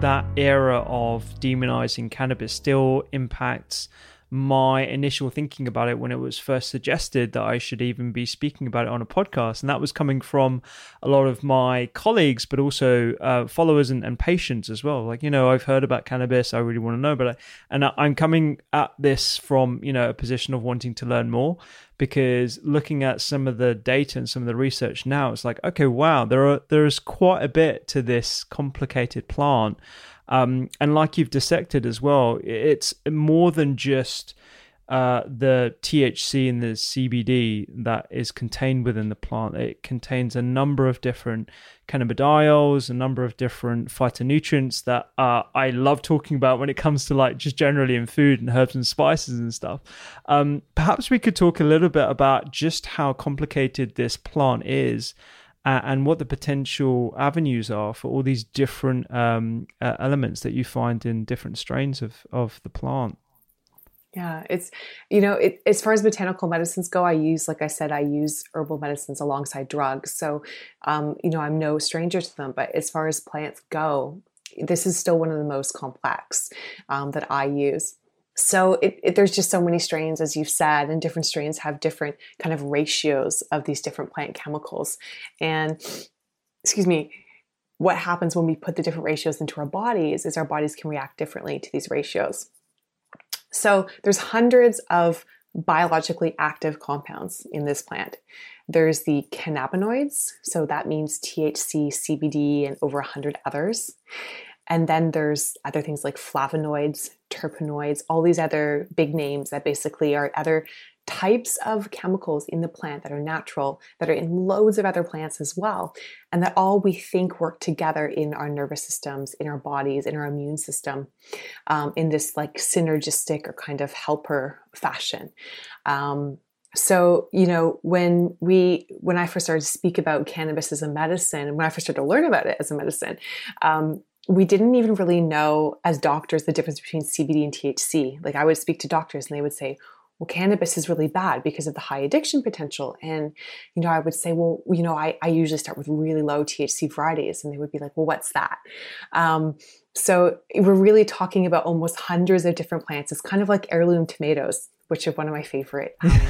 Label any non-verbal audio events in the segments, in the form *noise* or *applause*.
that era of demonizing cannabis still impacts my initial thinking about it when it was first suggested that I should even be speaking about it on a podcast. And that was coming from a lot of my colleagues, but also uh, followers and, and, patients as well. Like, you know, I've heard about cannabis, I really want to know it. And I'm coming at this from, you know, a position of wanting to learn more because looking at some of the data and some of the research now, it's like, okay, wow, there are there's quite a bit to this complicated plant. Um, and like you've dissected as well, it's more than just uh, the THC and the CBD that is contained within the plant. It contains a number of different cannabidiols, a number of different phytonutrients that uh, I love talking about when it comes to like just generally in food and herbs and spices and stuff. Um, perhaps we could talk a little bit about just how complicated this plant is uh, and what the potential avenues are for all these different um, uh, elements that you find in different strains of, of the plant. Yeah, it's, you know, it, as far as botanical medicines go, I use, like I said, I use herbal medicines alongside drugs. So, um, you know, I'm no stranger to them. But as far as plants go, this is still one of the most complex um, that I use. So it, it, there's just so many strains, as you've said, and different strains have different kind of ratios of these different plant chemicals. And excuse me, what happens when we put the different ratios into our bodies is our bodies can react differently to these ratios. So there's hundreds of biologically active compounds in this plant. There's the cannabinoids, so that means THC, CBD, and over 100 others. And then there's other things like flavonoids, terpenoids, all these other big names that basically are other types of chemicals in the plant that are natural, that are in loads of other plants as well, and that all we think work together in our nervous systems, in our bodies, in our immune system, um, in this like synergistic or kind of helper fashion. Um, so you know when we when i first started to speak about cannabis as a medicine and when i first started to learn about it as a medicine um, we didn't even really know as doctors the difference between CBD and THC. Like I would speak to doctors and they would say, well, cannabis is really bad because of the high addiction potential. And, you know, I would say, well, you know, I, I usually start with really low THC varieties. And they would be like, well, what's that? Um, so we're really talking about almost hundreds of different plants. It's kind of like heirloom tomatoes which are one of my favorite *laughs* um,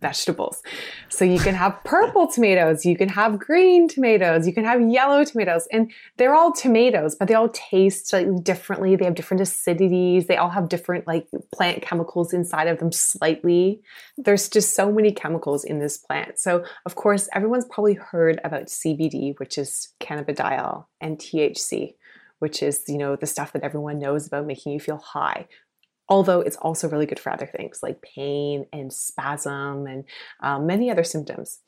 vegetables. So you can have purple *laughs* tomatoes, you can have green tomatoes, you can have yellow tomatoes, and they're all tomatoes, but they all taste slightly differently. They have different acidities. They all have different like plant chemicals inside of them slightly. There's just so many chemicals in this plant. So of course, everyone's probably heard about CBD, which is cannabidiol, and THC which is you know the stuff that everyone knows about making you feel high although it's also really good for other things like pain and spasm and um, many other symptoms.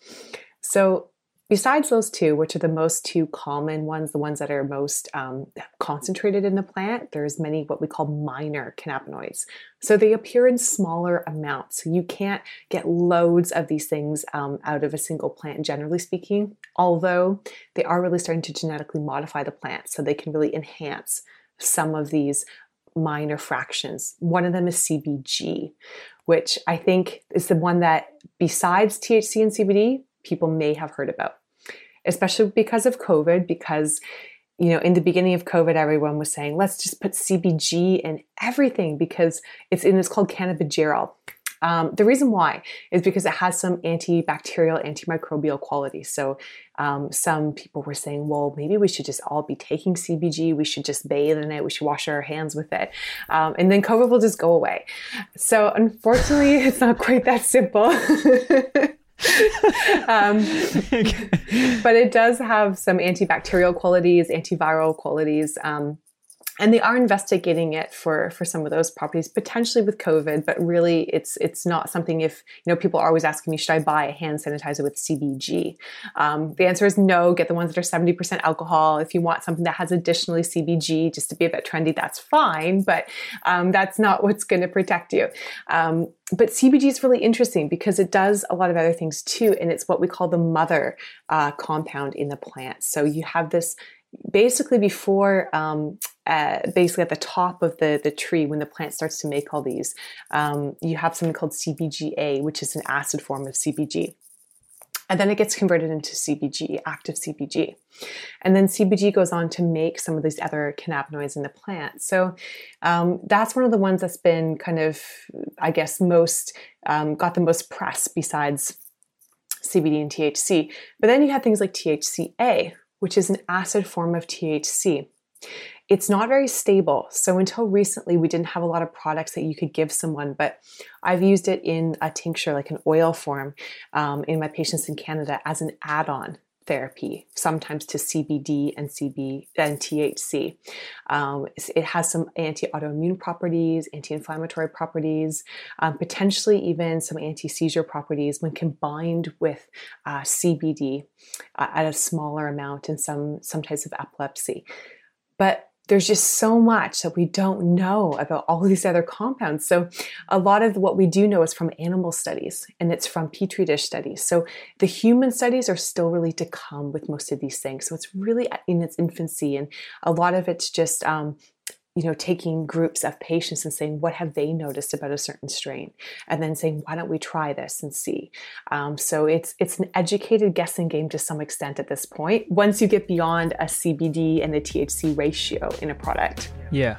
So, besides those two, which are the most two common ones, the ones that are most um, concentrated in the plant, there's many what we call minor cannabinoids. So they appear in smaller amounts. You can't get loads of these things um, out of a single plant, generally speaking, although they are really starting to genetically modify the plant so they can really enhance some of these minor fractions. One of them is CBG, which I think is the one that, besides THC and CBD, people may have heard about, especially because of COVID, because you know, in the beginning of COVID, everyone was saying, let's just put CBG in everything because it's in it's called cannabigerol. Um, the reason why is because it has some antibacterial, antimicrobial qualities. So, um, some people were saying, well, maybe we should just all be taking CBG. We should just bathe in it. We should wash our hands with it. Um, and then COVID will just go away. So, unfortunately, *laughs* it's not quite that simple. *laughs* um, *laughs* but it does have some antibacterial qualities, antiviral qualities. Um, and they are investigating it for for some of those properties potentially with covid but really it's it's not something if you know people are always asking me should i buy a hand sanitizer with cbg um, the answer is no get the ones that are 70% alcohol. If you want something that has additionally cbg just to be a bit trendy that's fine but um, that's not what's going to protect you. Um, but CBG is really interesting because it does a lot of other things too, and it's what we call the mother uh, compound in the plant. So you have this basically before um, uh, basically at the top of the, the tree when the plant starts to make all these um, you have something called cbga which is an acid form of cbg and then it gets converted into cbg active cbg and then cbg goes on to make some of these other cannabinoids in the plant. So um, that's one of the ones that's been kind of i guess most um, got the most press besides cbd and thc but then you have things like thca which is an acid form of THC. It's not very stable. So until recently, we didn't have a lot of products that you could give someone, but I've used it in a tincture, like an oil form, um, in my patients in Canada as an add on therapy, sometimes to CBD and CB and THC. Um, it has some anti-autoimmune properties, anti-inflammatory properties, um, potentially even some anti-seizure properties when combined with uh, CBD uh, at a smaller amount in some some types of epilepsy. But there's just so much that we don't know about all these other compounds. So, a lot of what we do know is from animal studies and it's from petri dish studies. So, the human studies are still really to come with most of these things. So, it's really in its infancy, and a lot of it's just um, you know, taking groups of patients and saying, what have they noticed about a certain strain? And then saying, why don't we try this and see? Um, so it's it's an educated guessing game to some extent at this point. Once you get beyond a CBD and a THC ratio in a product. Yeah.